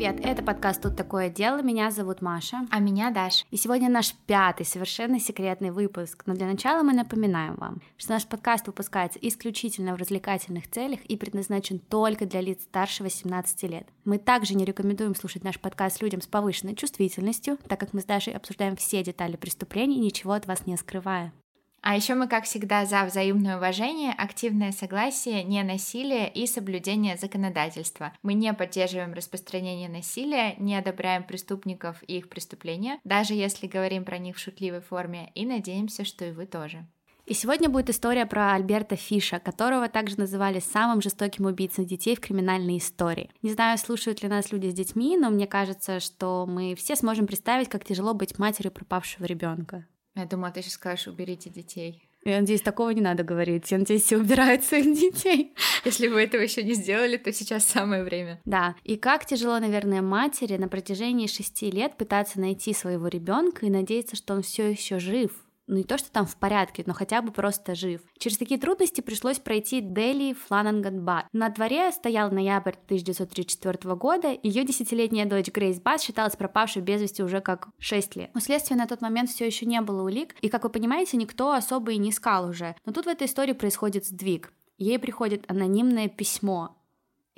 привет! Это подкаст «Тут такое дело». Меня зовут Маша. А меня Даш. И сегодня наш пятый совершенно секретный выпуск. Но для начала мы напоминаем вам, что наш подкаст выпускается исключительно в развлекательных целях и предназначен только для лиц старше 18 лет. Мы также не рекомендуем слушать наш подкаст людям с повышенной чувствительностью, так как мы с Дашей обсуждаем все детали преступлений, ничего от вас не скрывая. А еще мы, как всегда, за взаимное уважение, активное согласие, не насилие и соблюдение законодательства. Мы не поддерживаем распространение насилия, не одобряем преступников и их преступления, даже если говорим про них в шутливой форме, и надеемся, что и вы тоже. И сегодня будет история про Альберта Фиша, которого также называли самым жестоким убийцей детей в криминальной истории. Не знаю, слушают ли нас люди с детьми, но мне кажется, что мы все сможем представить, как тяжело быть матерью пропавшего ребенка. Я думаю, ты сейчас скажешь, уберите детей. Я надеюсь, такого не надо говорить. Я надеюсь, все убирают своих детей. Если вы этого еще не сделали, то сейчас самое время. Да. И как тяжело, наверное, матери на протяжении шести лет пытаться найти своего ребенка и надеяться, что он все еще жив, ну не то, что там в порядке, но хотя бы просто жив. Через такие трудности пришлось пройти Дели Флананган Бат. На дворе стоял ноябрь 1934 года, ее десятилетняя дочь Грейс Бат считалась пропавшей без вести уже как 6 лет. У следствия на тот момент все еще не было улик, и, как вы понимаете, никто особо и не искал уже. Но тут в этой истории происходит сдвиг. Ей приходит анонимное письмо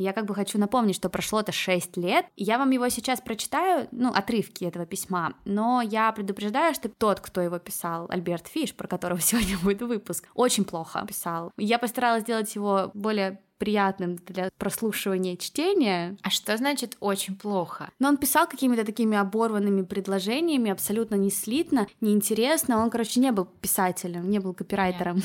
я как бы хочу напомнить, что прошло это 6 лет. Я вам его сейчас прочитаю, ну, отрывки этого письма, но я предупреждаю, что тот, кто его писал, Альберт Фиш, про которого сегодня будет выпуск, очень плохо писал. Я постаралась сделать его более приятным для прослушивания чтения. А что значит очень плохо? Но он писал какими-то такими оборванными предложениями, абсолютно не слитно, неинтересно. Он, короче, не был писателем, не был копирайтером. Нет.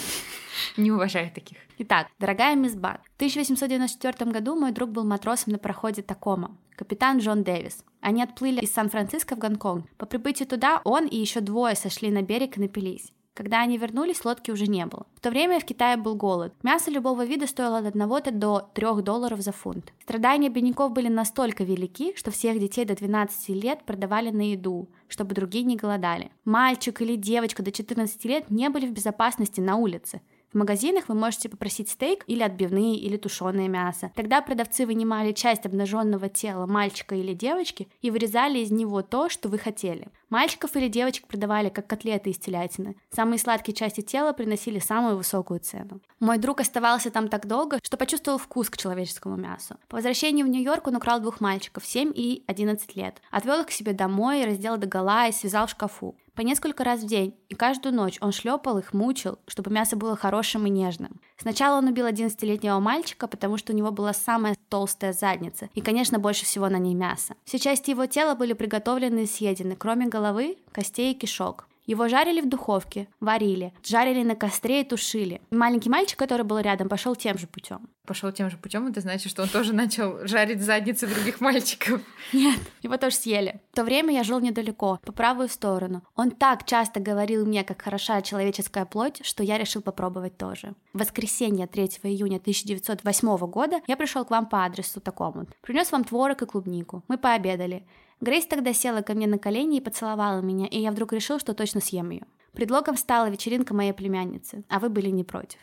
Не уважаю таких. Итак, дорогая мисс Бат, в 1894 году мой друг был матросом на пароходе Такома, капитан Джон Дэвис. Они отплыли из Сан-Франциско в Гонконг. По прибытию туда он и еще двое сошли на берег и напились. Когда они вернулись, лодки уже не было. В то время в Китае был голод. Мясо любого вида стоило от 1 до 3 долларов за фунт. Страдания бедняков были настолько велики, что всех детей до 12 лет продавали на еду, чтобы другие не голодали. Мальчик или девочка до 14 лет не были в безопасности на улице. В магазинах вы можете попросить стейк или отбивные или тушеное мясо. Тогда продавцы вынимали часть обнаженного тела мальчика или девочки и вырезали из него то, что вы хотели. Мальчиков или девочек продавали как котлеты из телятины. Самые сладкие части тела приносили самую высокую цену. Мой друг оставался там так долго, что почувствовал вкус к человеческому мясу. По возвращении в Нью-Йорк он украл двух мальчиков, 7 и 11 лет. Отвел их к себе домой, раздел до гола и связал в шкафу по несколько раз в день, и каждую ночь он шлепал их, мучил, чтобы мясо было хорошим и нежным. Сначала он убил 11-летнего мальчика, потому что у него была самая толстая задница, и, конечно, больше всего на ней мяса. Все части его тела были приготовлены и съедены, кроме головы, костей и кишок. Его жарили в духовке, варили, жарили на костре и тушили. Маленький мальчик, который был рядом, пошел тем же путем. Пошел тем же путем, это значит, что он тоже начал жарить задницы других мальчиков. Нет, его тоже съели. В то время я жил недалеко, по правую сторону. Он так часто говорил мне, как хороша человеческая плоть, что я решил попробовать тоже. В воскресенье 3 июня 1908 года я пришел к вам по адресу такому. Принес вам творог и клубнику. Мы пообедали. Грейс тогда села ко мне на колени и поцеловала меня, и я вдруг решил, что точно съем ее. Предлогом стала вечеринка моей племянницы, а вы были не против.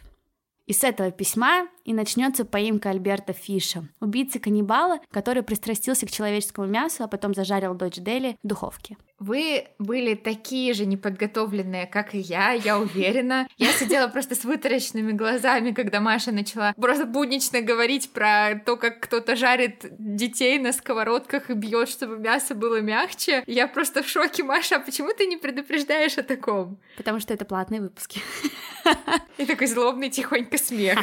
И с этого письма и начнется поимка Альберта Фиша, убийцы-каннибала, который пристрастился к человеческому мясу, а потом зажарил дочь Дели в духовке. Вы были такие же неподготовленные, как и я, я уверена. Я сидела просто с вытаращенными глазами, когда Маша начала просто буднично говорить про то, как кто-то жарит детей на сковородках и бьет, чтобы мясо было мягче. Я просто в шоке, Маша, а почему ты не предупреждаешь о таком? Потому что это платные выпуски. И такой злобный тихонько смех.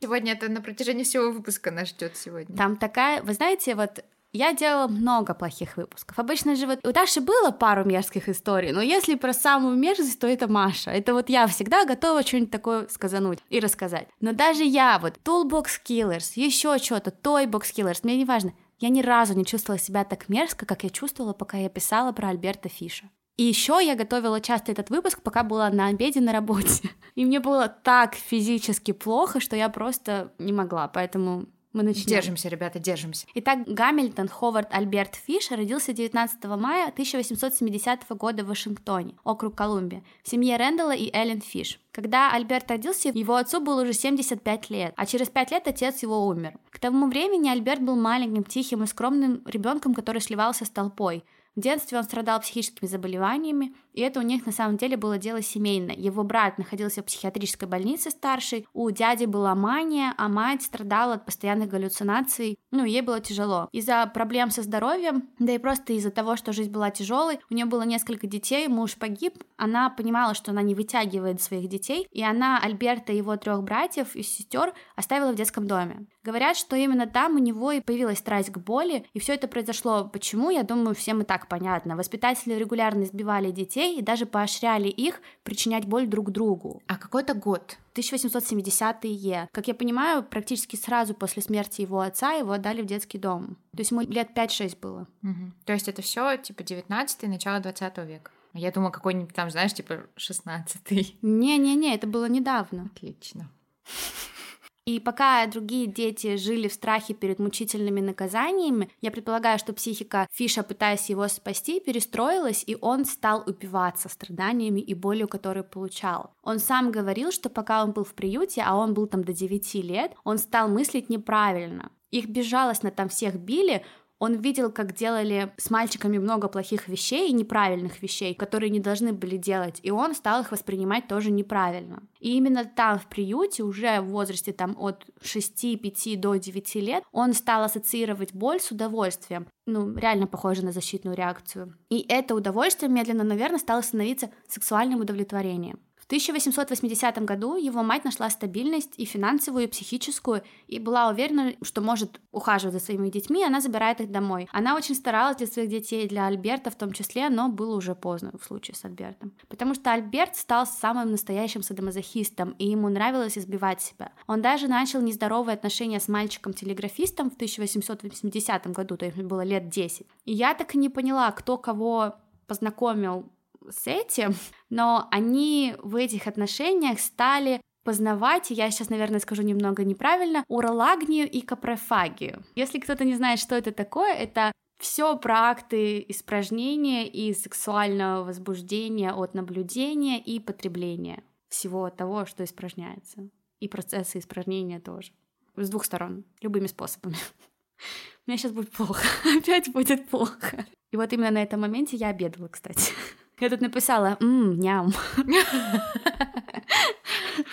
Сегодня это на протяжении всего выпуска нас ждет сегодня. Там такая, вы знаете, вот я делала много плохих выпусков. Обычно же вот у Даши было пару мерзких историй, но если про самую мерзость, то это Маша. Это вот я всегда готова что-нибудь такое сказануть и рассказать. Но даже я вот Toolbox Killers, еще что-то, Toybox Killers, мне не важно. Я ни разу не чувствовала себя так мерзко, как я чувствовала, пока я писала про Альберта Фиша. И еще я готовила часто этот выпуск, пока была на обеде на работе. И мне было так физически плохо, что я просто не могла. Поэтому Мы начнем. Держимся, ребята, держимся. Итак, Гамильтон Ховард Альберт Фиш родился 19 мая 1870 года в Вашингтоне, округ Колумбия, в семье Рэндалла и Эллен Фиш. Когда Альберт родился, его отцу было уже 75 лет, а через 5 лет отец его умер. К тому времени Альберт был маленьким, тихим и скромным ребенком, который сливался с толпой. В детстве он страдал психическими заболеваниями, и это у них на самом деле было дело семейное. Его брат находился в психиатрической больнице старшей, у дяди была мания, а мать страдала от постоянных галлюцинаций. Ну, ей было тяжело. Из-за проблем со здоровьем, да и просто из-за того, что жизнь была тяжелой, у нее было несколько детей, муж погиб, она понимала, что она не вытягивает своих детей, и она Альберта и его трех братьев и сестер оставила в детском доме. Говорят, что именно там у него и появилась страсть к боли, и все это произошло. Почему? Я думаю, всем и так понятно. Воспитатели регулярно избивали детей и даже поощряли их причинять боль друг другу. А какой-то год? 1870-е. Как я понимаю, практически сразу после смерти его отца его отдали в детский дом. То есть ему лет 5-6 было. Угу. То есть это все типа 19 начало 20 века. Я думала, какой-нибудь там, знаешь, типа 16-й. Не-не-не, это было недавно. Отлично. И пока другие дети жили в страхе перед мучительными наказаниями, я предполагаю, что психика Фиша, пытаясь его спасти, перестроилась, и он стал упиваться страданиями и болью, которую получал. Он сам говорил, что пока он был в приюте, а он был там до 9 лет, он стал мыслить неправильно. Их безжалостно там всех били, он видел, как делали с мальчиками много плохих вещей неправильных вещей, которые не должны были делать, и он стал их воспринимать тоже неправильно. И именно там, в приюте, уже в возрасте там от 6-5 до 9 лет, он стал ассоциировать боль с удовольствием. Ну, реально похоже на защитную реакцию. И это удовольствие медленно, наверное, стало становиться сексуальным удовлетворением. В 1880 году его мать нашла стабильность и финансовую, и психическую, и была уверена, что может ухаживать за своими детьми, и она забирает их домой. Она очень старалась для своих детей, для Альберта в том числе, но было уже поздно в случае с Альбертом. Потому что Альберт стал самым настоящим садомазохистом, и ему нравилось избивать себя. Он даже начал нездоровые отношения с мальчиком-телеграфистом в 1880 году, то есть было лет 10. И я так и не поняла, кто кого познакомил с этим, но они в этих отношениях стали познавать, я сейчас, наверное, скажу немного неправильно, уролагнию и капрофагию. Если кто-то не знает, что это такое, это все про акты испражнения и сексуального возбуждения от наблюдения и потребления всего того, что испражняется. И процессы испражнения тоже. С двух сторон, любыми способами. Мне сейчас будет плохо. Опять будет плохо. И вот именно на этом моменте я обедала, кстати. Я тут написала «ммм, ням».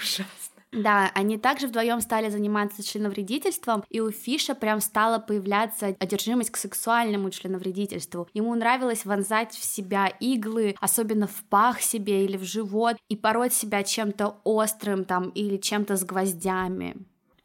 Ужасно. Да, они также вдвоем стали заниматься членовредительством, и у Фиша прям стала появляться одержимость к сексуальному членовредительству. Ему нравилось вонзать в себя иглы, особенно в пах себе или в живот, и пороть себя чем-то острым там или чем-то с гвоздями.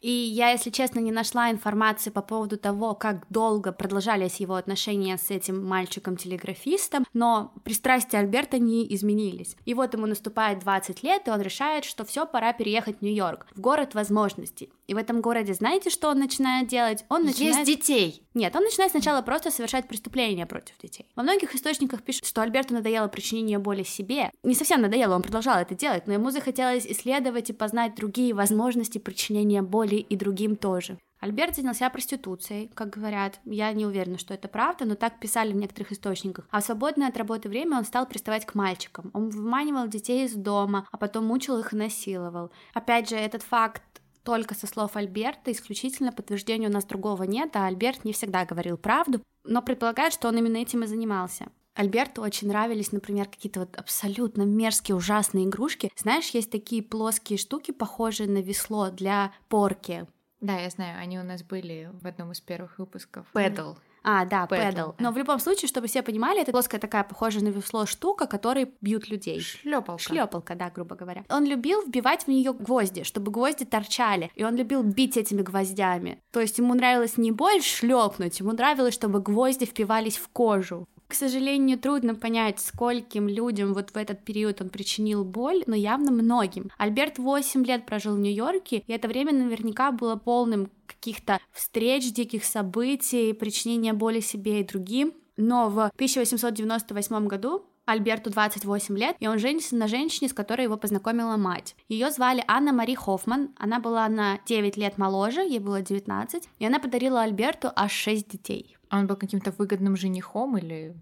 И я, если честно, не нашла информации по поводу того, как долго продолжались его отношения с этим мальчиком-телеграфистом, но пристрастия Альберта не изменились. И вот ему наступает 20 лет, и он решает, что все, пора переехать в Нью-Йорк, в город возможностей. И в этом городе знаете, что он начинает делать? Он начинает... Есть детей! Нет, он начинает сначала просто совершать преступления против детей. Во многих источниках пишут, что Альберту надоело причинение боли себе. Не совсем надоело, он продолжал это делать, но ему захотелось исследовать и познать другие возможности причинения боли и другим тоже. Альберт занялся проституцией, как говорят. Я не уверена, что это правда, но так писали в некоторых источниках. А в свободное от работы время он стал приставать к мальчикам. Он выманивал детей из дома, а потом мучил их и насиловал. Опять же, этот факт только со слов Альберта, исключительно подтверждения у нас другого нет, а Альберт не всегда говорил правду, но предполагает, что он именно этим и занимался. Альберту очень нравились, например, какие-то вот абсолютно мерзкие, ужасные игрушки. Знаешь, есть такие плоские штуки, похожие на весло для порки. Да, я знаю, они у нас были в одном из первых выпусков. Педл. А, да, педал. Но в любом случае, чтобы все понимали, это плоская такая похожая на весло штука, которой бьют людей. Шлепалка. Шлепалка, да, грубо говоря. Он любил вбивать в нее гвозди, чтобы гвозди торчали. И он любил бить этими гвоздями. То есть ему нравилось не боль шлепнуть, ему нравилось, чтобы гвозди впивались в кожу. К сожалению, трудно понять, скольким людям вот в этот период он причинил боль, но явно многим. Альберт 8 лет прожил в Нью-Йорке, и это время наверняка было полным каких-то встреч, диких событий, причинения боли себе и другим. Но в 1898 году Альберту 28 лет, и он женится на женщине, с которой его познакомила мать. Ее звали Анна Мари Хоффман, она была на 9 лет моложе, ей было 19, и она подарила Альберту аж 6 детей. А он был каким-то выгодным женихом или...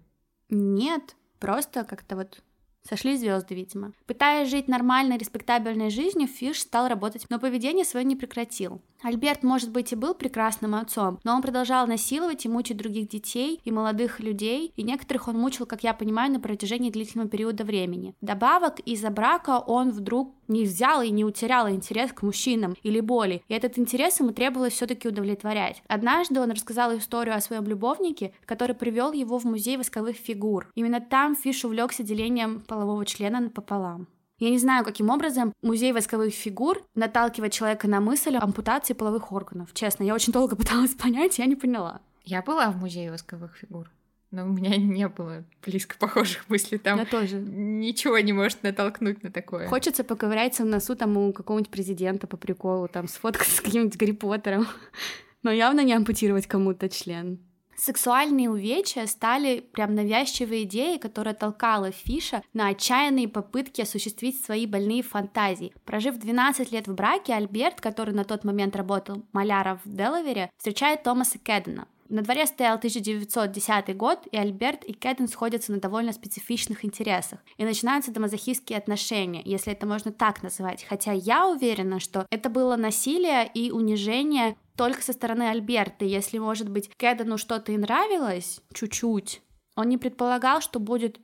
Нет, просто как-то вот Сошли звезды, видимо. Пытаясь жить нормальной, респектабельной жизнью, Фиш стал работать, но поведение свое не прекратил. Альберт, может быть, и был прекрасным отцом, но он продолжал насиловать и мучить других детей и молодых людей, и некоторых он мучил, как я понимаю, на протяжении длительного периода времени. Вдобавок, из-за брака он вдруг не взял и не утерял интерес к мужчинам или боли, и этот интерес ему требовалось все-таки удовлетворять. Однажды он рассказал историю о своем любовнике, который привел его в музей восковых фигур. Именно там Фиш увлекся делением полового члена пополам. Я не знаю, каким образом музей восковых фигур наталкивает человека на мысль ампутации половых органов. Честно, я очень долго пыталась понять, я не поняла. Я была в музее восковых фигур. Но у меня не было близко похожих мыслей там. Я тоже. Ничего не может натолкнуть на такое. Хочется поковыряться в носу там у какого-нибудь президента по приколу, там сфоткаться с каким-нибудь Гарри Поттером. Но явно не ампутировать кому-то член. Сексуальные увечья стали прям навязчивой идеей, которая толкала Фиша на отчаянные попытки осуществить свои больные фантазии. Прожив 12 лет в браке, Альберт, который на тот момент работал маляром в Делавере, встречает Томаса Кедена. На дворе стоял 1910 год, и Альберт и Кэден сходятся на довольно специфичных интересах. И начинаются домозахистские отношения, если это можно так называть. Хотя я уверена, что это было насилие и унижение только со стороны Альберта. Если, может быть, Кэдену что-то и нравилось, чуть-чуть, он не предполагал, что будет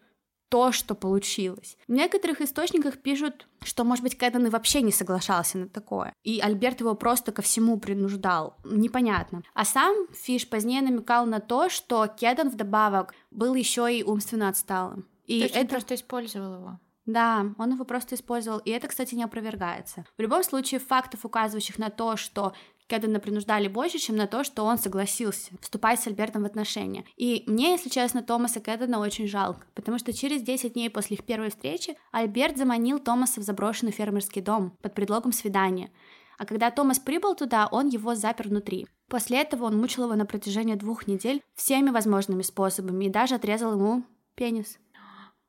то, что получилось. В некоторых источниках пишут, что, может быть, Кэдден и вообще не соглашался на такое, и Альберт его просто ко всему принуждал. Непонятно. А сам Фиш позднее намекал на то, что Кэдден вдобавок был еще и умственно отсталым. И то есть это... он просто использовал его. Да, он его просто использовал, и это, кстати, не опровергается. В любом случае, фактов, указывающих на то, что Кэддена принуждали больше, чем на то, что он согласился вступать с Альбертом в отношения. И мне, если честно, Томаса Кэддена очень жалко, потому что через 10 дней после их первой встречи Альберт заманил Томаса в заброшенный фермерский дом под предлогом свидания. А когда Томас прибыл туда, он его запер внутри. После этого он мучил его на протяжении двух недель всеми возможными способами и даже отрезал ему пенис.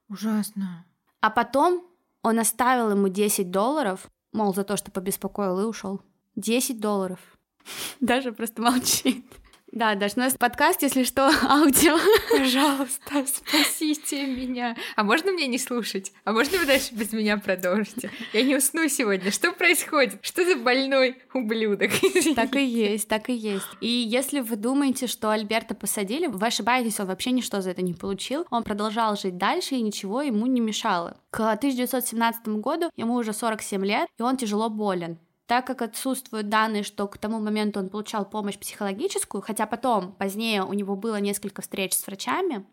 Ужасно. А потом он оставил ему 10 долларов, мол, за то, что побеспокоил и ушел. 10 долларов. Даже просто молчит. Да, даже у нас подкаст, если что, аудио. Пожалуйста, спасите меня. А можно мне не слушать? А можно вы дальше без меня продолжите? Я не усну сегодня. Что происходит? Что за больной ублюдок? Так и есть, так и есть. И если вы думаете, что Альберта посадили, вы ошибаетесь, он вообще ничто за это не получил. Он продолжал жить дальше, и ничего ему не мешало. К 1917 году ему уже 47 лет, и он тяжело болен. Так как отсутствуют данные, что к тому моменту он получал помощь психологическую, хотя потом, позднее, у него было несколько встреч с врачами,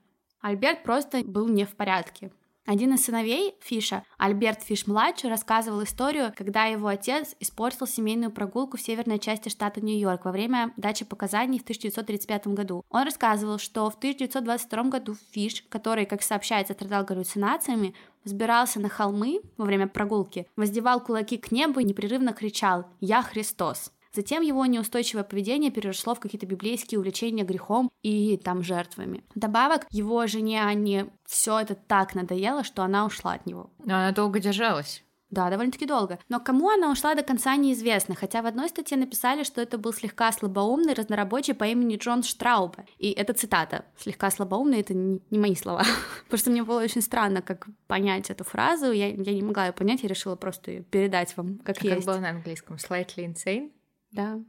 Альберт просто был не в порядке. Один из сыновей Фиша, Альберт Фиш-младший, рассказывал историю, когда его отец испортил семейную прогулку в северной части штата Нью-Йорк во время дачи показаний в 1935 году. Он рассказывал, что в 1922 году Фиш, который, как сообщается, страдал галлюцинациями, взбирался на холмы во время прогулки, воздевал кулаки к небу и непрерывно кричал «Я Христос!». Затем его неустойчивое поведение переросло в какие-то библейские увлечения грехом и там жертвами. Добавок, его жене Анне все это так надоело, что она ушла от него. Но она долго держалась. Да, довольно-таки долго. Но кому она ушла до конца неизвестно, хотя в одной статье написали, что это был слегка слабоумный разнорабочий по имени Джон Штраубе. И это цитата. Слегка слабоумный — это не, не мои слова. Потому что мне было очень странно, как понять эту фразу. Я, я не могла ее понять, я решила просто ее передать вам, как а есть. Как было на английском? Slightly insane? Да.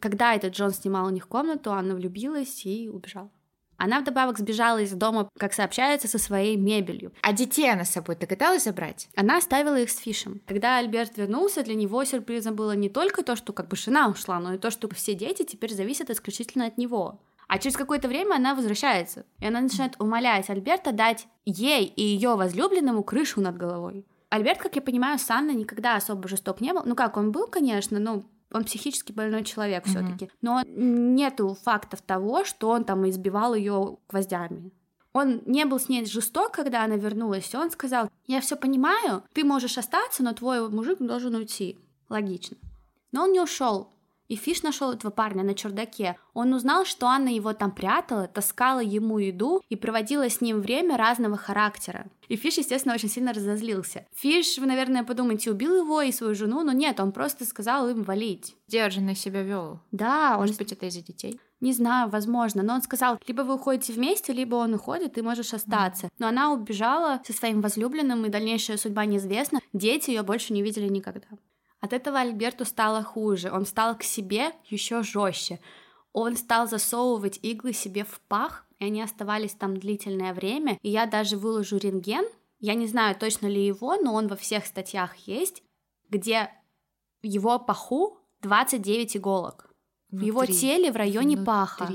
Когда этот Джон снимал у них комнату, Анна влюбилась и убежала. Она вдобавок сбежала из дома, как сообщается, со своей мебелью. А детей она с собой догадалась забрать? Она оставила их с Фишем. Когда Альберт вернулся, для него сюрпризом было не только то, что как бы жена ушла, но и то, что все дети теперь зависят исключительно от него. А через какое-то время она возвращается, и она начинает умолять Альберта дать ей и ее возлюбленному крышу над головой. Альберт, как я понимаю, с Анной никогда особо жесток не был. Ну как, он был, конечно, но он психически больной человек mm-hmm. все-таки. Но нету фактов того, что он там избивал ее гвоздями. Он не был с ней жесток, когда она вернулась, и он сказал, я все понимаю, ты можешь остаться, но твой мужик должен уйти. Логично. Но он не ушел. И Фиш нашел этого парня на чердаке. Он узнал, что Анна его там прятала, таскала ему еду и проводила с ним время разного характера. И Фиш, естественно, очень сильно разозлился. Фиш, вы, наверное, подумаете, убил его и свою жену, но нет, он просто сказал им валить. Сдержанно себя вел. Да, Может он... быть, это из-за детей? Не знаю, возможно, но он сказал, либо вы уходите вместе, либо он уходит, ты можешь остаться. Но она убежала со своим возлюбленным, и дальнейшая судьба неизвестна. Дети ее больше не видели никогда. От этого Альберту стало хуже, он стал к себе еще жестче. Он стал засовывать иглы себе в пах, и они оставались там длительное время. И я даже выложу рентген, я не знаю точно ли его, но он во всех статьях есть, где в его паху 29 иголок. Внутри. В его теле в районе Внутри. паха.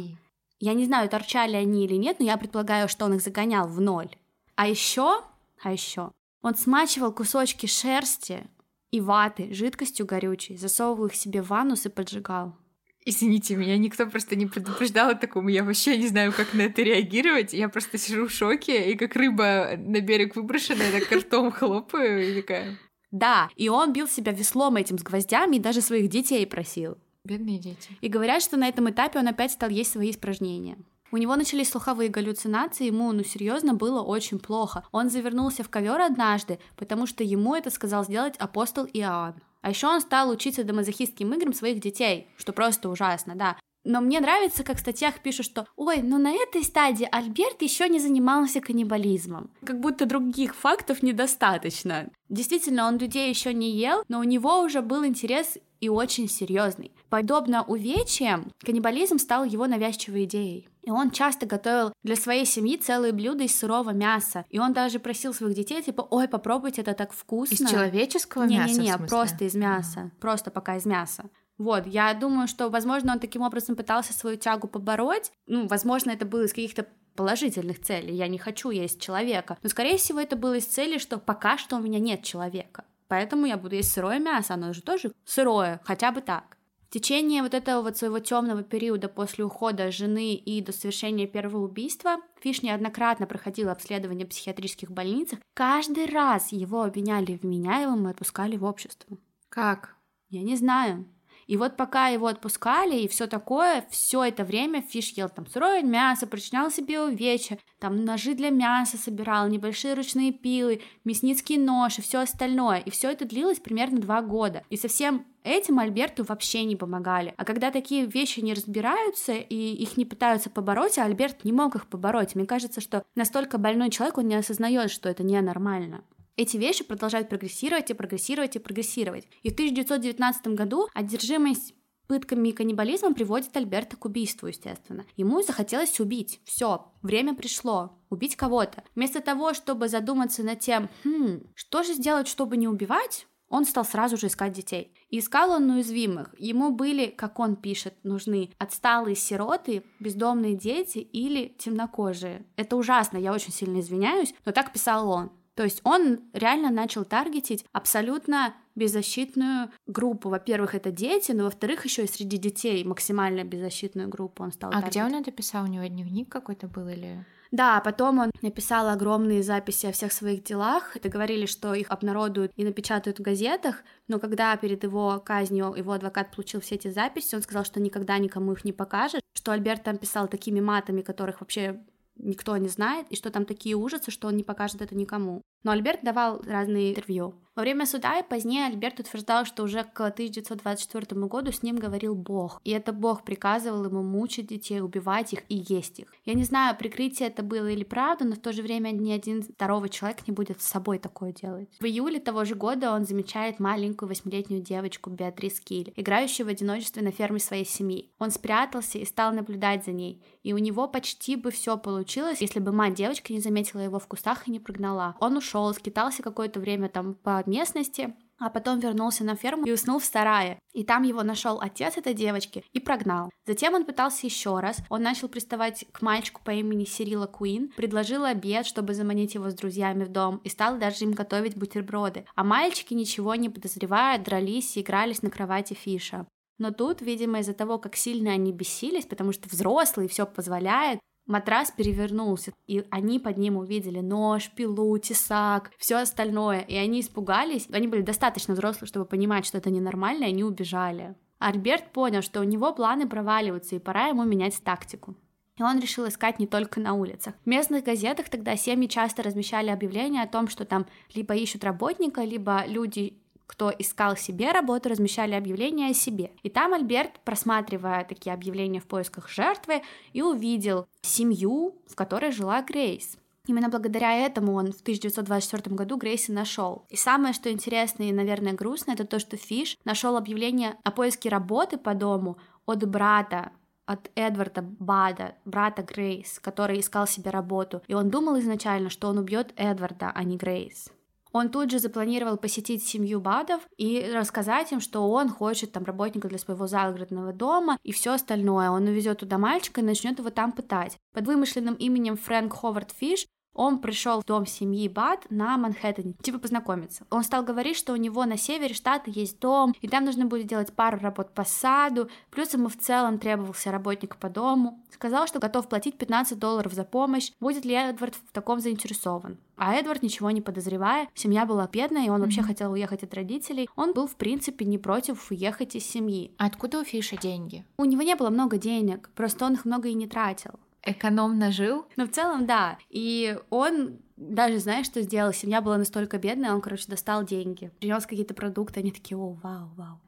Я не знаю, торчали они или нет, но я предполагаю, что он их загонял в ноль. А еще, а еще, он смачивал кусочки шерсти и ваты жидкостью горючей, засовывал их себе в анус и поджигал. Извините, меня никто просто не предупреждал о таком. Я вообще не знаю, как на это реагировать. Я просто сижу в шоке, и как рыба на берег выброшенная, так ртом хлопаю, и такая... Да, и он бил себя веслом этим с гвоздями, и даже своих детей просил. Бедные дети. И говорят, что на этом этапе он опять стал есть свои испражнения. У него начались слуховые галлюцинации, ему, ну, серьезно, было очень плохо. Он завернулся в ковер однажды, потому что ему это сказал сделать апостол Иоанн. А еще он стал учиться домазохистским играм своих детей, что просто ужасно, да. Но мне нравится, как в статьях пишут, что «Ой, ну на этой стадии Альберт еще не занимался каннибализмом». Как будто других фактов недостаточно. Действительно, он людей еще не ел, но у него уже был интерес и очень серьезный. Подобно увечьям, каннибализм стал его навязчивой идеей. И он часто готовил для своей семьи целые блюда из сырого мяса. И он даже просил своих детей, типа, ой, попробуйте, это так вкусно. Из человеческого не, мяса? Не-не-не, просто из мяса. Mm. Просто пока из мяса. Вот, я думаю, что, возможно, он таким образом пытался свою тягу побороть. Ну, возможно, это было из каких-то положительных целей. Я не хочу есть человека. Но, скорее всего, это было из цели, что пока что у меня нет человека. Поэтому я буду есть сырое мясо, оно же тоже сырое, хотя бы так. В течение вот этого вот своего темного периода после ухода жены и до совершения первого убийства Фиш неоднократно проходил обследование в психиатрических больницах. Каждый раз его обвиняли в меняемом и отпускали в общество. Как? Я не знаю. И вот пока его отпускали и все такое, все это время Фиш ел там сырое мясо, причинял себе увечья, там ножи для мяса собирал, небольшие ручные пилы, мясницкий нож и все остальное. И все это длилось примерно два года. И совсем Этим Альберту вообще не помогали. А когда такие вещи не разбираются и их не пытаются побороть, а Альберт не мог их побороть, мне кажется, что настолько больной человек, он не осознает, что это ненормально. Эти вещи продолжают прогрессировать и прогрессировать и прогрессировать. И в 1919 году одержимость пытками и каннибализмом приводит Альберта к убийству, естественно. Ему захотелось убить. Все, время пришло. Убить кого-то. Вместо того, чтобы задуматься над тем, хм, что же сделать, чтобы не убивать, он стал сразу же искать детей. И искал он уязвимых. Ему были, как он пишет, нужны отсталые сироты, бездомные дети или темнокожие. Это ужасно, я очень сильно извиняюсь, но так писал он. То есть он реально начал таргетить абсолютно беззащитную группу. Во-первых, это дети, но во-вторых, еще и среди детей максимально беззащитную группу он стал. А таргетить. где он это писал? У него дневник какой-то был или? Да, потом он написал огромные записи о всех своих делах. Это говорили, что их обнародуют и напечатают в газетах, но когда перед его казнью его адвокат получил все эти записи, он сказал, что никогда никому их не покажет, что Альберт там писал такими матами, которых вообще никто не знает, и что там такие ужасы, что он не покажет это никому. Но Альберт давал разные интервью. Во время суда и позднее Альберт утверждал, что уже к 1924 году с ним говорил Бог, и это Бог приказывал ему мучить детей, убивать их и есть их. Я не знаю, прикрытие это было или правда, но в то же время ни один здоровый человек не будет с собой такое делать. В июле того же года он замечает маленькую восьмилетнюю девочку Беатрис Киль, играющую в одиночестве на ферме своей семьи. Он спрятался и стал наблюдать за ней, и у него почти бы все получилось, если бы мать девочки не заметила его в кустах и не прогнала. Он ушел ушел, скитался какое-то время там по местности, а потом вернулся на ферму и уснул в сарае. И там его нашел отец этой девочки и прогнал. Затем он пытался еще раз. Он начал приставать к мальчику по имени Сирила Куин, предложил обед, чтобы заманить его с друзьями в дом, и стал даже им готовить бутерброды. А мальчики, ничего не подозревая, дрались и игрались на кровати Фиша. Но тут, видимо, из-за того, как сильно они бесились, потому что взрослый все позволяет, Матрас перевернулся, и они под ним увидели нож, пилу, тесак, все остальное, и они испугались. Они были достаточно взрослые, чтобы понимать, что это ненормально, и они убежали. Альберт понял, что у него планы проваливаются, и пора ему менять тактику. И он решил искать не только на улицах. В местных газетах тогда семьи часто размещали объявления о том, что там либо ищут работника, либо люди кто искал себе работу, размещали объявления о себе. И там Альберт, просматривая такие объявления в поисках жертвы, и увидел семью, в которой жила Грейс. Именно благодаря этому он в 1924 году Грейси нашел. И самое, что интересно и, наверное, грустно, это то, что Фиш нашел объявление о поиске работы по дому от брата от Эдварда Бада, брата Грейс, который искал себе работу. И он думал изначально, что он убьет Эдварда, а не Грейс. Он тут же запланировал посетить семью Бадов и рассказать им, что он хочет там работника для своего загородного дома и все остальное. Он увезет туда мальчика и начнет его там пытать. Под вымышленным именем Фрэнк Ховард Фиш он пришел в дом семьи Бат на Манхэттене, типа познакомиться. Он стал говорить, что у него на севере штата есть дом, и там нужно будет делать пару работ по саду, плюс ему в целом требовался работник по дому. Сказал, что готов платить 15 долларов за помощь, будет ли Эдвард в таком заинтересован. А Эдвард, ничего не подозревая, семья была бедная, и он mm-hmm. вообще хотел уехать от родителей. Он был, в принципе, не против уехать из семьи. А откуда у Фиша деньги? У него не было много денег, просто он их много и не тратил экономно жил. Ну, в целом, да. И он даже, знаешь, что сделал? Семья была настолько бедная, он, короче, достал деньги, принес какие-то продукты, они такие, о, вау, вау.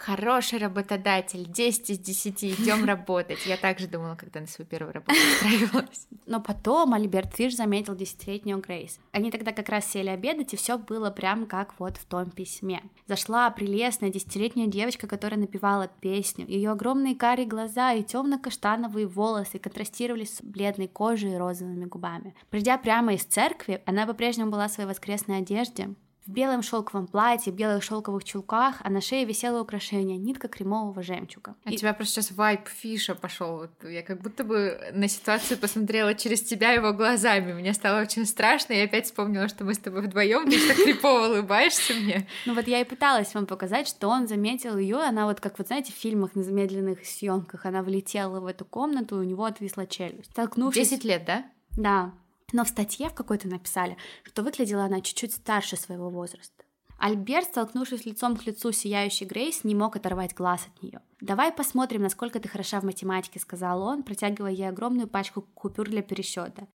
Хороший работодатель, 10 из 10, идем работать. Я также думала, когда на свою первую работу устраивалась. Но потом Альберт Фиш заметил десятилетнюю Грейс. Они тогда как раз сели обедать, и все было прям как вот в том письме. Зашла прелестная десятилетняя девочка, которая напевала песню. Ее огромные карие глаза и темно-каштановые волосы контрастировали с бледной кожей и розовыми губами. Придя прямо из церкви, она по-прежнему была в своей воскресной одежде, в белом шелковом платье, белых шелковых чулках, а на шее висело украшение нитка кремового жемчуга. А и... тебя просто сейчас вайп Фиша пошел. Вот я как будто бы на ситуацию посмотрела через тебя его глазами. Мне стало очень страшно, я опять вспомнила, что мы с тобой вдвоем, ты так крипово улыбаешься мне. Ну вот я и пыталась вам показать, что он заметил ее, она вот как вот знаете в фильмах на замедленных съемках, она влетела в эту комнату, и у него отвисла челюсть. Столкнувшись... 10 лет, да? Да. Но в статье в какой-то написали, что выглядела она чуть-чуть старше своего возраста. Альберт, столкнувшись лицом к лицу сияющей Грейс, не мог оторвать глаз от нее. «Давай посмотрим, насколько ты хороша в математике», — сказал он, протягивая ей огромную пачку купюр для пересчета.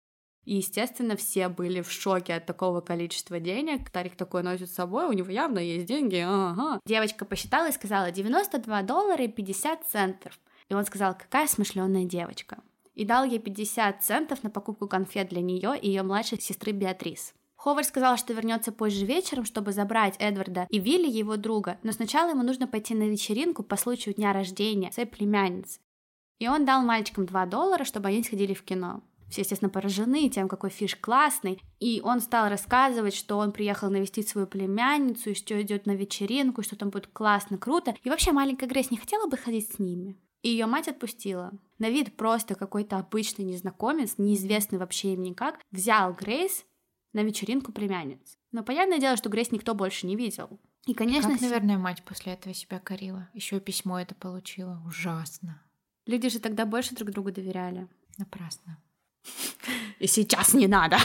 И, естественно, все были в шоке от такого количества денег. Тарик такой носит с собой, у него явно есть деньги, ага. Девочка посчитала и сказала 92 доллара и 50 центов. И он сказал, какая смышленая девочка и дал ей 50 центов на покупку конфет для нее и ее младшей сестры Беатрис. Ховард сказал, что вернется позже вечером, чтобы забрать Эдварда и Вилли, его друга, но сначала ему нужно пойти на вечеринку по случаю дня рождения своей племянницы. И он дал мальчикам 2 доллара, чтобы они сходили в кино. Все, естественно, поражены тем, какой фиш классный. И он стал рассказывать, что он приехал навестить свою племянницу, и что идет на вечеринку, что там будет классно, круто. И вообще маленькая Грейс не хотела бы ходить с ними. И ее мать отпустила. На вид просто какой-то обычный незнакомец, неизвестный вообще им никак, взял Грейс на вечеринку племянниц. Но понятное дело, что Грейс никто больше не видел. И, конечно... Как, наверное, мать после этого себя корила. Еще письмо это получила. Ужасно. Люди же тогда больше друг другу доверяли. Напрасно. И сейчас не надо.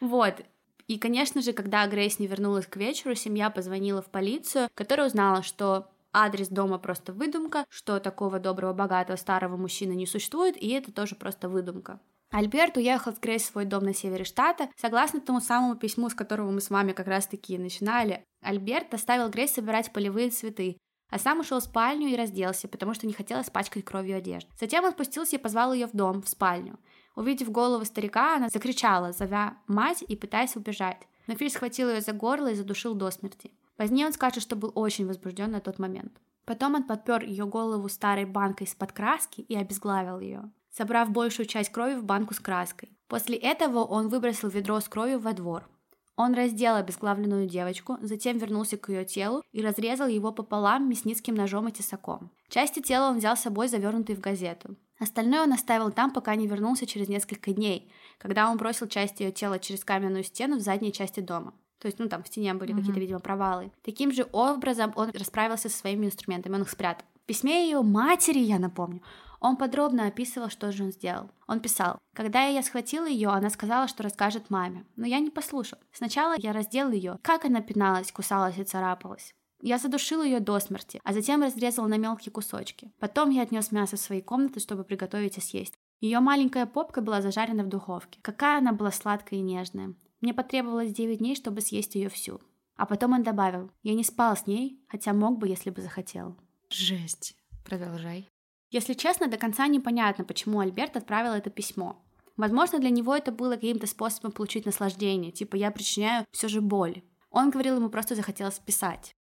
Вот. И, конечно же, когда Грейс не вернулась к вечеру, семья позвонила в полицию, которая узнала, что адрес дома просто выдумка, что такого доброго, богатого, старого мужчины не существует, и это тоже просто выдумка. Альберт уехал в свой дом на севере штата. Согласно тому самому письму, с которого мы с вами как раз-таки начинали, Альберт оставил Грейс собирать полевые цветы, а сам ушел в спальню и разделся, потому что не хотел испачкать кровью одежду. Затем он спустился и позвал ее в дом, в спальню. Увидев голову старика, она закричала, зовя мать и пытаясь убежать. Но Филь схватил ее за горло и задушил до смерти. Позднее он скажет, что был очень возбужден на тот момент. Потом он подпер ее голову старой банкой из-под краски и обезглавил ее, собрав большую часть крови в банку с краской. После этого он выбросил ведро с кровью во двор. Он раздел обезглавленную девочку, затем вернулся к ее телу и разрезал его пополам мясницким ножом и тесаком. Части тела он взял с собой, завернутые в газету. Остальное он оставил там, пока не вернулся через несколько дней, когда он бросил часть ее тела через каменную стену в задней части дома. То есть, ну, там в стене были mm-hmm. какие-то, видимо, провалы. Таким же образом он расправился со своими инструментами, он их спрятал. В письме ее матери, я напомню, он подробно описывал, что же он сделал. Он писал, когда я схватила ее, она сказала, что расскажет маме, но я не послушал. Сначала я раздел ее, как она пиналась, кусалась и царапалась. Я задушил ее до смерти, а затем разрезал на мелкие кусочки. Потом я отнес мясо в свои комнаты, чтобы приготовить и съесть. Ее маленькая попка была зажарена в духовке. Какая она была сладкая и нежная. Мне потребовалось 9 дней, чтобы съесть ее всю. А потом он добавил, я не спал с ней, хотя мог бы, если бы захотел. Жесть. Продолжай. Если честно, до конца непонятно, почему Альберт отправил это письмо. Возможно, для него это было каким-то способом получить наслаждение, типа я причиняю все же боль. Он говорил, ему просто захотелось писать.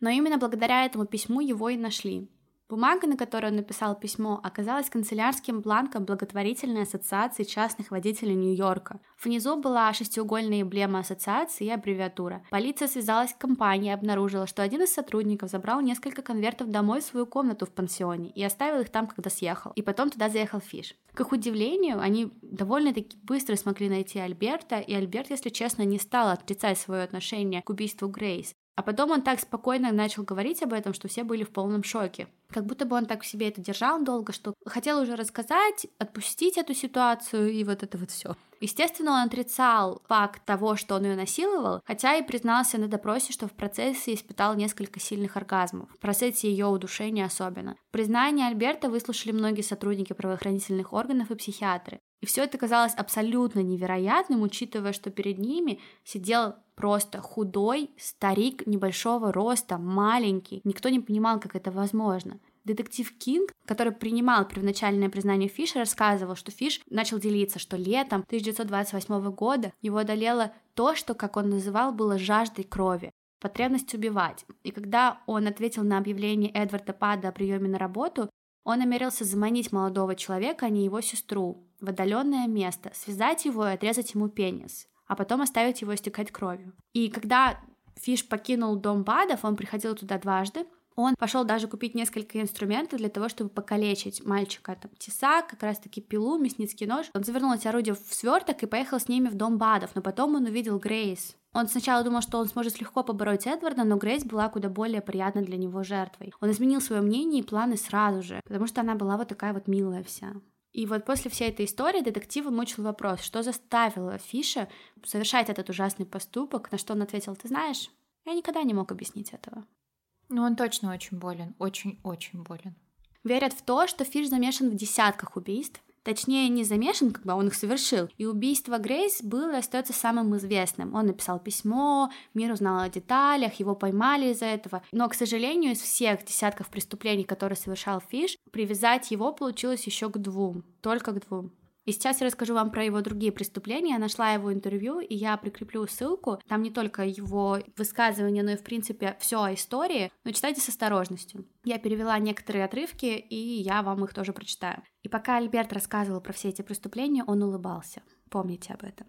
Но именно благодаря этому письму его и нашли. Бумага, на которой он написал письмо, оказалась канцелярским бланком благотворительной ассоциации частных водителей Нью-Йорка. Внизу была шестиугольная эмблема ассоциации и аббревиатура. Полиция связалась с компанией и обнаружила, что один из сотрудников забрал несколько конвертов домой в свою комнату в пансионе и оставил их там, когда съехал. И потом туда заехал Фиш. К их удивлению, они довольно-таки быстро смогли найти Альберта, и Альберт, если честно, не стал отрицать свое отношение к убийству Грейс. А потом он так спокойно начал говорить об этом, что все были в полном шоке. Как будто бы он так в себе это держал долго, что хотел уже рассказать, отпустить эту ситуацию и вот это вот все. Естественно, он отрицал факт того, что он ее насиловал, хотя и признался на допросе, что в процессе испытал несколько сильных оргазмов, в процессе ее удушения особенно. Признание Альберта выслушали многие сотрудники правоохранительных органов и психиатры. И все это казалось абсолютно невероятным, учитывая, что перед ними сидел просто худой старик небольшого роста, маленький. Никто не понимал, как это возможно. Детектив Кинг, который принимал первоначальное признание Фиша, рассказывал, что Фиш начал делиться, что летом 1928 года его одолело то, что, как он называл, было жаждой крови потребность убивать. И когда он ответил на объявление Эдварда Пада о приеме на работу, он намерился заманить молодого человека, а не его сестру, в отдаленное место, связать его и отрезать ему пенис, а потом оставить его истекать кровью. И когда Фиш покинул дом Бадов, он приходил туда дважды, он пошел даже купить несколько инструментов для того, чтобы покалечить мальчика. Там тесак, как раз-таки пилу, мясницкий нож. Он завернул эти орудия в сверток и поехал с ними в дом Бадов, но потом он увидел Грейс. Он сначала думал, что он сможет легко побороть Эдварда, но Грейс была куда более приятной для него жертвой. Он изменил свое мнение и планы сразу же, потому что она была вот такая вот милая вся. И вот после всей этой истории детектива мучил вопрос, что заставило Фиша совершать этот ужасный поступок, на что он ответил, ты знаешь, я никогда не мог объяснить этого. Ну, он точно очень болен, очень-очень болен. Верят в то, что Фиш замешан в десятках убийств, Точнее, не замешан, когда он их совершил. И убийство Грейс было и остается самым известным. Он написал письмо, мир узнал о деталях, его поймали из-за этого. Но, к сожалению, из всех десятков преступлений, которые совершал Фиш, привязать его получилось еще к двум. Только к двум. И сейчас я расскажу вам про его другие преступления. Я нашла его интервью, и я прикреплю ссылку. Там не только его высказывания, но и, в принципе, все о истории. Но читайте с осторожностью. Я перевела некоторые отрывки, и я вам их тоже прочитаю. И пока Альберт рассказывал про все эти преступления, он улыбался. Помните об этом.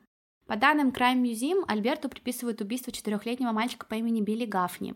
По данным Crime Museum, Альберту приписывают убийство четырехлетнего мальчика по имени Билли Гафни.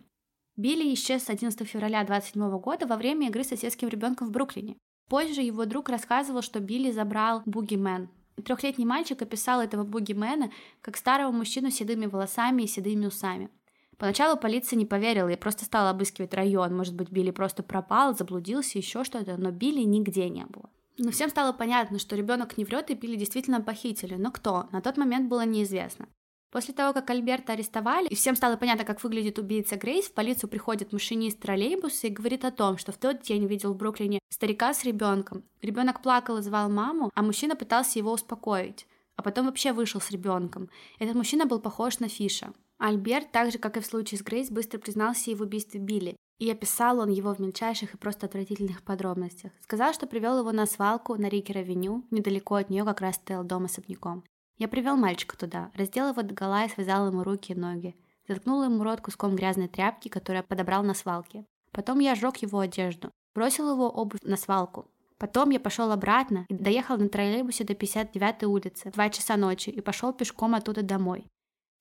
Билли исчез с 11 февраля 27 года во время игры с соседским ребенком в Бруклине. Позже его друг рассказывал, что Билли забрал бугимен. Трехлетний мальчик описал этого бугимена как старого мужчину с седыми волосами и седыми усами. Поначалу полиция не поверила и просто стала обыскивать район. Может быть, Билли просто пропал, заблудился, еще что-то, но Билли нигде не было. Но всем стало понятно, что ребенок не врет и Билли действительно похитили, но кто? На тот момент было неизвестно. После того, как Альберта арестовали, и всем стало понятно, как выглядит убийца Грейс, в полицию приходит машинист троллейбуса и говорит о том, что в тот день видел в Бруклине старика с ребенком. Ребенок плакал и звал маму, а мужчина пытался его успокоить. А потом вообще вышел с ребенком. Этот мужчина был похож на Фиша. Альберт, так же как и в случае с Грейс, быстро признался ей в убийстве Билли. И описал он его в мельчайших и просто отвратительных подробностях. Сказал, что привел его на свалку на Рикер-авеню, недалеко от нее как раз стоял дом особняком. Я привел мальчика туда, раздел его до гола и связал ему руки и ноги. Заткнул ему рот куском грязной тряпки, которую я подобрал на свалке. Потом я сжег его одежду, бросил его обувь на свалку. Потом я пошел обратно и доехал на троллейбусе до 59-й улицы, два часа ночи, и пошел пешком оттуда домой.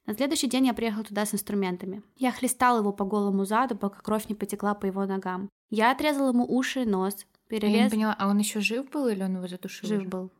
На следующий день я приехал туда с инструментами. Я хлестал его по голому заду, пока кровь не потекла по его ногам. Я отрезал ему уши и нос, перерез... Я не поняла, а он еще жив был или он его задушил? Жив был.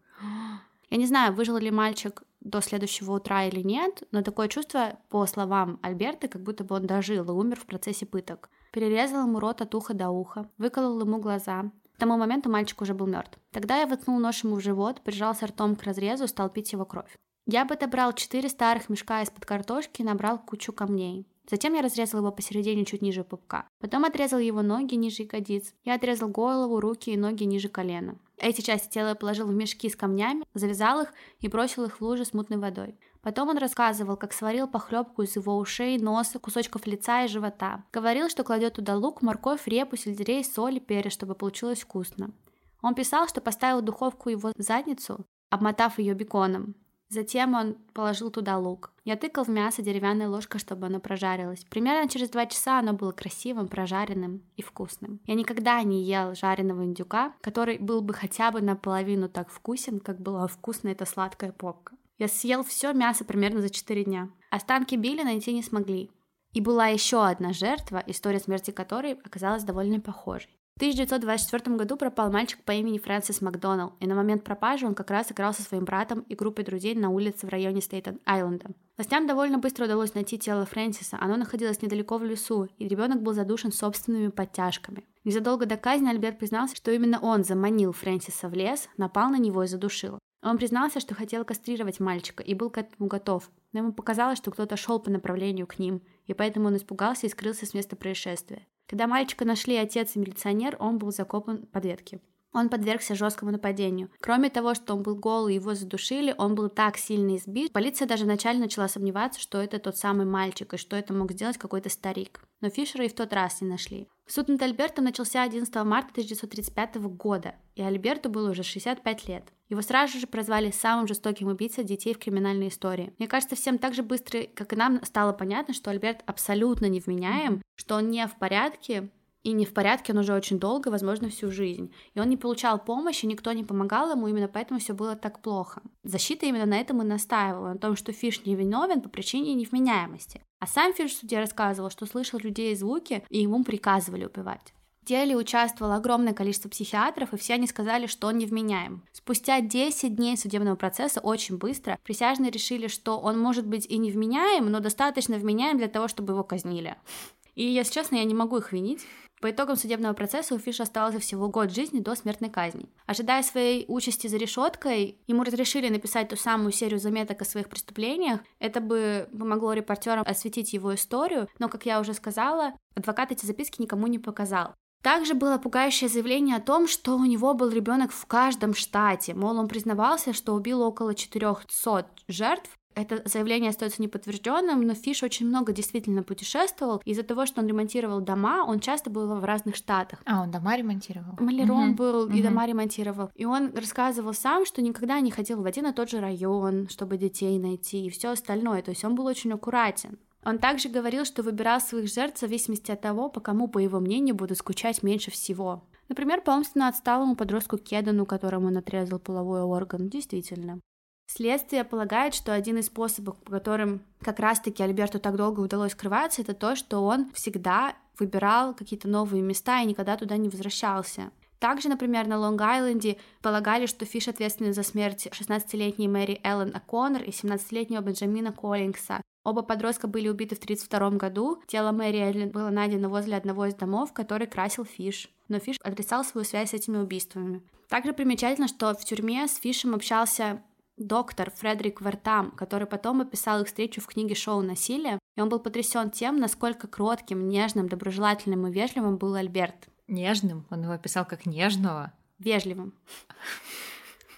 Я не знаю, выжил ли мальчик до следующего утра или нет, но такое чувство, по словам Альберта, как будто бы он дожил и умер в процессе пыток. Перерезал ему рот от уха до уха, выколол ему глаза. К тому моменту мальчик уже был мертв. Тогда я воткнул нож ему в живот, прижался ртом к разрезу, стал пить его кровь. Я бы добрал четыре старых мешка из-под картошки и набрал кучу камней. Затем я разрезал его посередине чуть ниже пупка. Потом отрезал его ноги ниже ягодиц. Я отрезал голову, руки и ноги ниже колена. Эти части тела положил в мешки с камнями, завязал их и бросил их в лужи с мутной водой. Потом он рассказывал, как сварил похлебку из его ушей, носа, кусочков лица и живота. Говорил, что кладет туда лук, морковь, репу, сельдерей, соль и перец, чтобы получилось вкусно. Он писал, что поставил в духовку его задницу, обмотав ее беконом. Затем он положил туда лук. Я тыкал в мясо деревянной ложкой, чтобы оно прожарилось. Примерно через два часа оно было красивым, прожаренным и вкусным. Я никогда не ел жареного индюка, который был бы хотя бы наполовину так вкусен, как была вкусная эта сладкая попка. Я съел все мясо примерно за 4 дня. Останки Билли найти не смогли. И была еще одна жертва, история смерти которой оказалась довольно похожей. В 1924 году пропал мальчик по имени Фрэнсис Макдоналл, и на момент пропажи он как раз играл со своим братом и группой друзей на улице в районе Стейтен-Айленда. Властям довольно быстро удалось найти тело Фрэнсиса, оно находилось недалеко в лесу, и ребенок был задушен собственными подтяжками. Незадолго до казни Альберт признался, что именно он заманил Фрэнсиса в лес, напал на него и задушил. Он признался, что хотел кастрировать мальчика и был к этому готов, но ему показалось, что кто-то шел по направлению к ним, и поэтому он испугался и скрылся с места происшествия. Когда мальчика нашли отец и милиционер, он был закопан под ветки. Он подвергся жесткому нападению. Кроме того, что он был голый его задушили, он был так сильно избит. Полиция даже вначале начала сомневаться, что это тот самый мальчик и что это мог сделать какой-то старик. Но Фишера и в тот раз не нашли. Суд над Альбертом начался 11 марта 1935 года, и Альберту было уже 65 лет. Его сразу же прозвали самым жестоким убийцей детей в криминальной истории. Мне кажется, всем так же быстро, как и нам, стало понятно, что Альберт абсолютно невменяем, что он не в порядке, и не в порядке он уже очень долго, возможно, всю жизнь. И он не получал помощи, никто не помогал ему, именно поэтому все было так плохо. Защита именно на этом и настаивала, на том, что Фиш не виновен по причине невменяемости. А сам Фиш в суде рассказывал, что слышал людей звуки, и ему приказывали убивать. В деле участвовало огромное количество психиатров, и все они сказали, что он невменяем. Спустя 10 дней судебного процесса, очень быстро, присяжные решили, что он может быть и невменяем, но достаточно вменяем для того, чтобы его казнили. И, если честно, я не могу их винить. По итогам судебного процесса у Фиша остался всего год жизни до смертной казни. Ожидая своей участи за решеткой, ему разрешили написать ту самую серию заметок о своих преступлениях. Это бы помогло репортерам осветить его историю, но, как я уже сказала, адвокат эти записки никому не показал. Также было пугающее заявление о том, что у него был ребенок в каждом штате. Мол, он признавался, что убил около 400 жертв, это заявление остается неподтвержденным, но Фиш очень много действительно путешествовал. Из-за того, что он ремонтировал дома, он часто был в разных штатах. А, он дома ремонтировал? Маляром угу. был угу. и дома ремонтировал. И он рассказывал сам, что никогда не ходил в один и тот же район, чтобы детей найти и все остальное. То есть он был очень аккуратен. Он также говорил, что выбирал своих жертв в зависимости от того, по кому, по его мнению, будут скучать меньше всего. Например, по умственно отсталому подростку Кедану, которому он отрезал половой орган. Действительно. Следствие полагает, что один из способов, по которым как раз-таки Альберту так долго удалось скрываться, это то, что он всегда выбирал какие-то новые места и никогда туда не возвращался. Также, например, на Лонг-Айленде полагали, что Фиш ответственен за смерть 16-летней Мэри Эллен О'Коннор и 17-летнего Бенджамина Коллингса. Оба подростка были убиты в 1932 году. Тело Мэри Эллен было найдено возле одного из домов, который красил Фиш. Но Фиш отрицал свою связь с этими убийствами. Также примечательно, что в тюрьме с Фишем общался доктор Фредерик Вертам, который потом описал их встречу в книге «Шоу насилия», и он был потрясен тем, насколько кротким, нежным, доброжелательным и вежливым был Альберт. Нежным? Он его описал как нежного? Вежливым.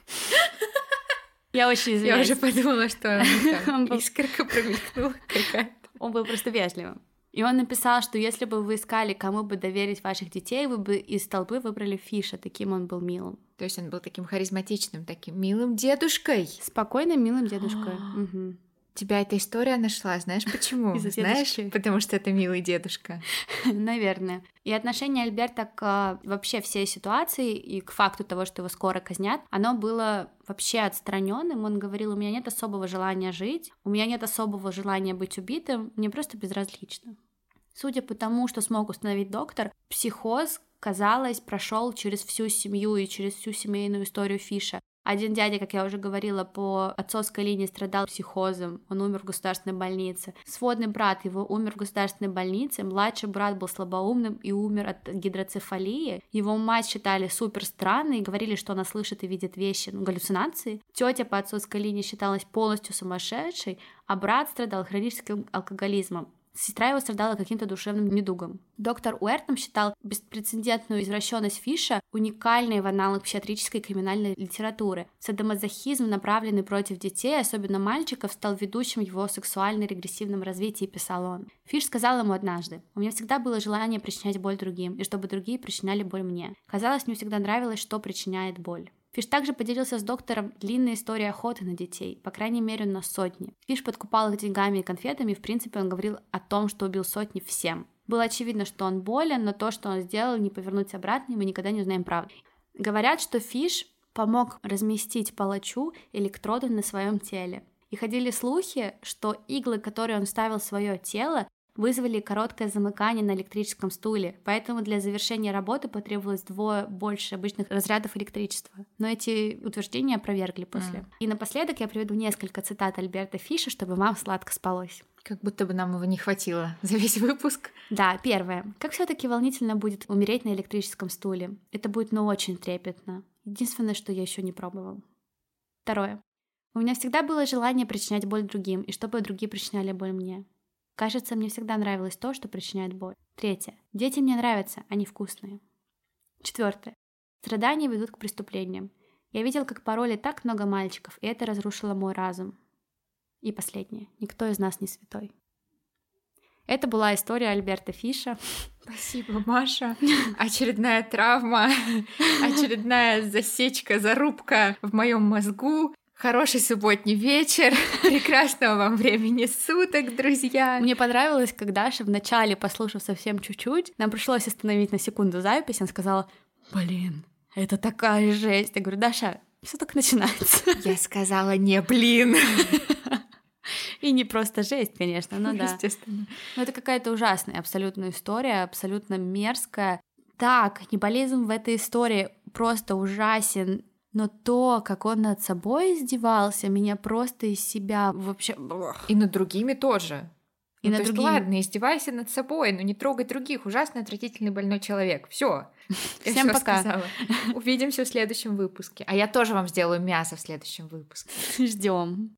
Я очень извиняюсь. Я уже подумала, что искорка промелькнула какая-то. Он был просто вежливым. И он написал, что если бы вы искали, кому бы доверить ваших детей, вы бы из толпы выбрали Фиша, таким он был милым. То есть он был таким харизматичным, таким милым дедушкой. Спокойным, милым дедушкой. Тебя эта история нашла, знаешь почему? Знаешь, потому что это милый дедушка. Наверное. И отношение Альберта к а, вообще всей ситуации и к факту того, что его скоро казнят, оно было вообще отстраненным. Он говорил, у меня нет особого желания жить, у меня нет особого желания быть убитым, мне просто безразлично. Судя по тому, что смог установить доктор, психоз, казалось, прошел через всю семью и через всю семейную историю Фиша. Один дядя, как я уже говорила, по отцовской линии страдал психозом, он умер в государственной больнице. Сводный брат его умер в государственной больнице, младший брат был слабоумным и умер от гидроцефалии. Его мать считали супер странной и говорили, что она слышит и видит вещи, ну, галлюцинации. Тетя по отцовской линии считалась полностью сумасшедшей, а брат страдал хроническим алкоголизмом. Сестра его страдала каким-то душевным недугом. Доктор Уэртом считал беспрецедентную извращенность Фиша уникальной в аналог психиатрической криминальной литературы. Садомазохизм, направленный против детей, особенно мальчиков, стал ведущим его сексуально-регрессивном развитии, писал он. Фиш сказал ему однажды, «У меня всегда было желание причинять боль другим, и чтобы другие причиняли боль мне. Казалось, мне всегда нравилось, что причиняет боль». Фиш также поделился с доктором длинной историей охоты на детей, по крайней мере на сотни. Фиш подкупал их деньгами и конфетами, и в принципе он говорил о том, что убил сотни всем. Было очевидно, что он болен, но то, что он сделал, не повернуть обратно, и мы никогда не узнаем правду. Говорят, что Фиш помог разместить палачу электроды на своем теле. И ходили слухи, что иглы, которые он вставил в свое тело, вызвали короткое замыкание на электрическом стуле, поэтому для завершения работы потребовалось двое больше обычных разрядов электричества. Но эти утверждения опровергли после. Mm. И напоследок я приведу несколько цитат Альберта Фиша, чтобы вам сладко спалось. Как будто бы нам его не хватило за весь выпуск. Да, первое. Как все таки волнительно будет умереть на электрическом стуле. Это будет, ну, очень трепетно. Единственное, что я еще не пробовал. Второе. У меня всегда было желание причинять боль другим, и чтобы другие причиняли боль мне. Кажется, мне всегда нравилось то, что причиняет боль. Третье. Дети мне нравятся, они вкусные. Четвертое. Страдания ведут к преступлениям. Я видел, как пороли так много мальчиков, и это разрушило мой разум. И последнее. Никто из нас не святой. Это была история Альберта Фиша. Спасибо, Маша. Очередная травма, очередная засечка, зарубка в моем мозгу. Хороший субботний вечер, прекрасного вам времени суток, друзья. Мне понравилось, как Даша вначале, послушав совсем чуть-чуть, нам пришлось остановить на секунду запись, она сказала, блин, это такая жесть. Я говорю, Даша, все так начинается. Я сказала, не блин. И не просто жесть, конечно, но да. Естественно. Но это какая-то ужасная абсолютная история, абсолютно мерзкая. Так, каннибализм в этой истории просто ужасен, но то, как он над собой издевался, меня просто из себя вообще... И над другими тоже. И ну, над другими. Есть, ладно, издевайся над собой, но не трогай других. Ужасно отвратительный больной человек. Все. Всем пока. Сказала. Увидимся в следующем выпуске. А я тоже вам сделаю мясо в следующем выпуске. Ждем.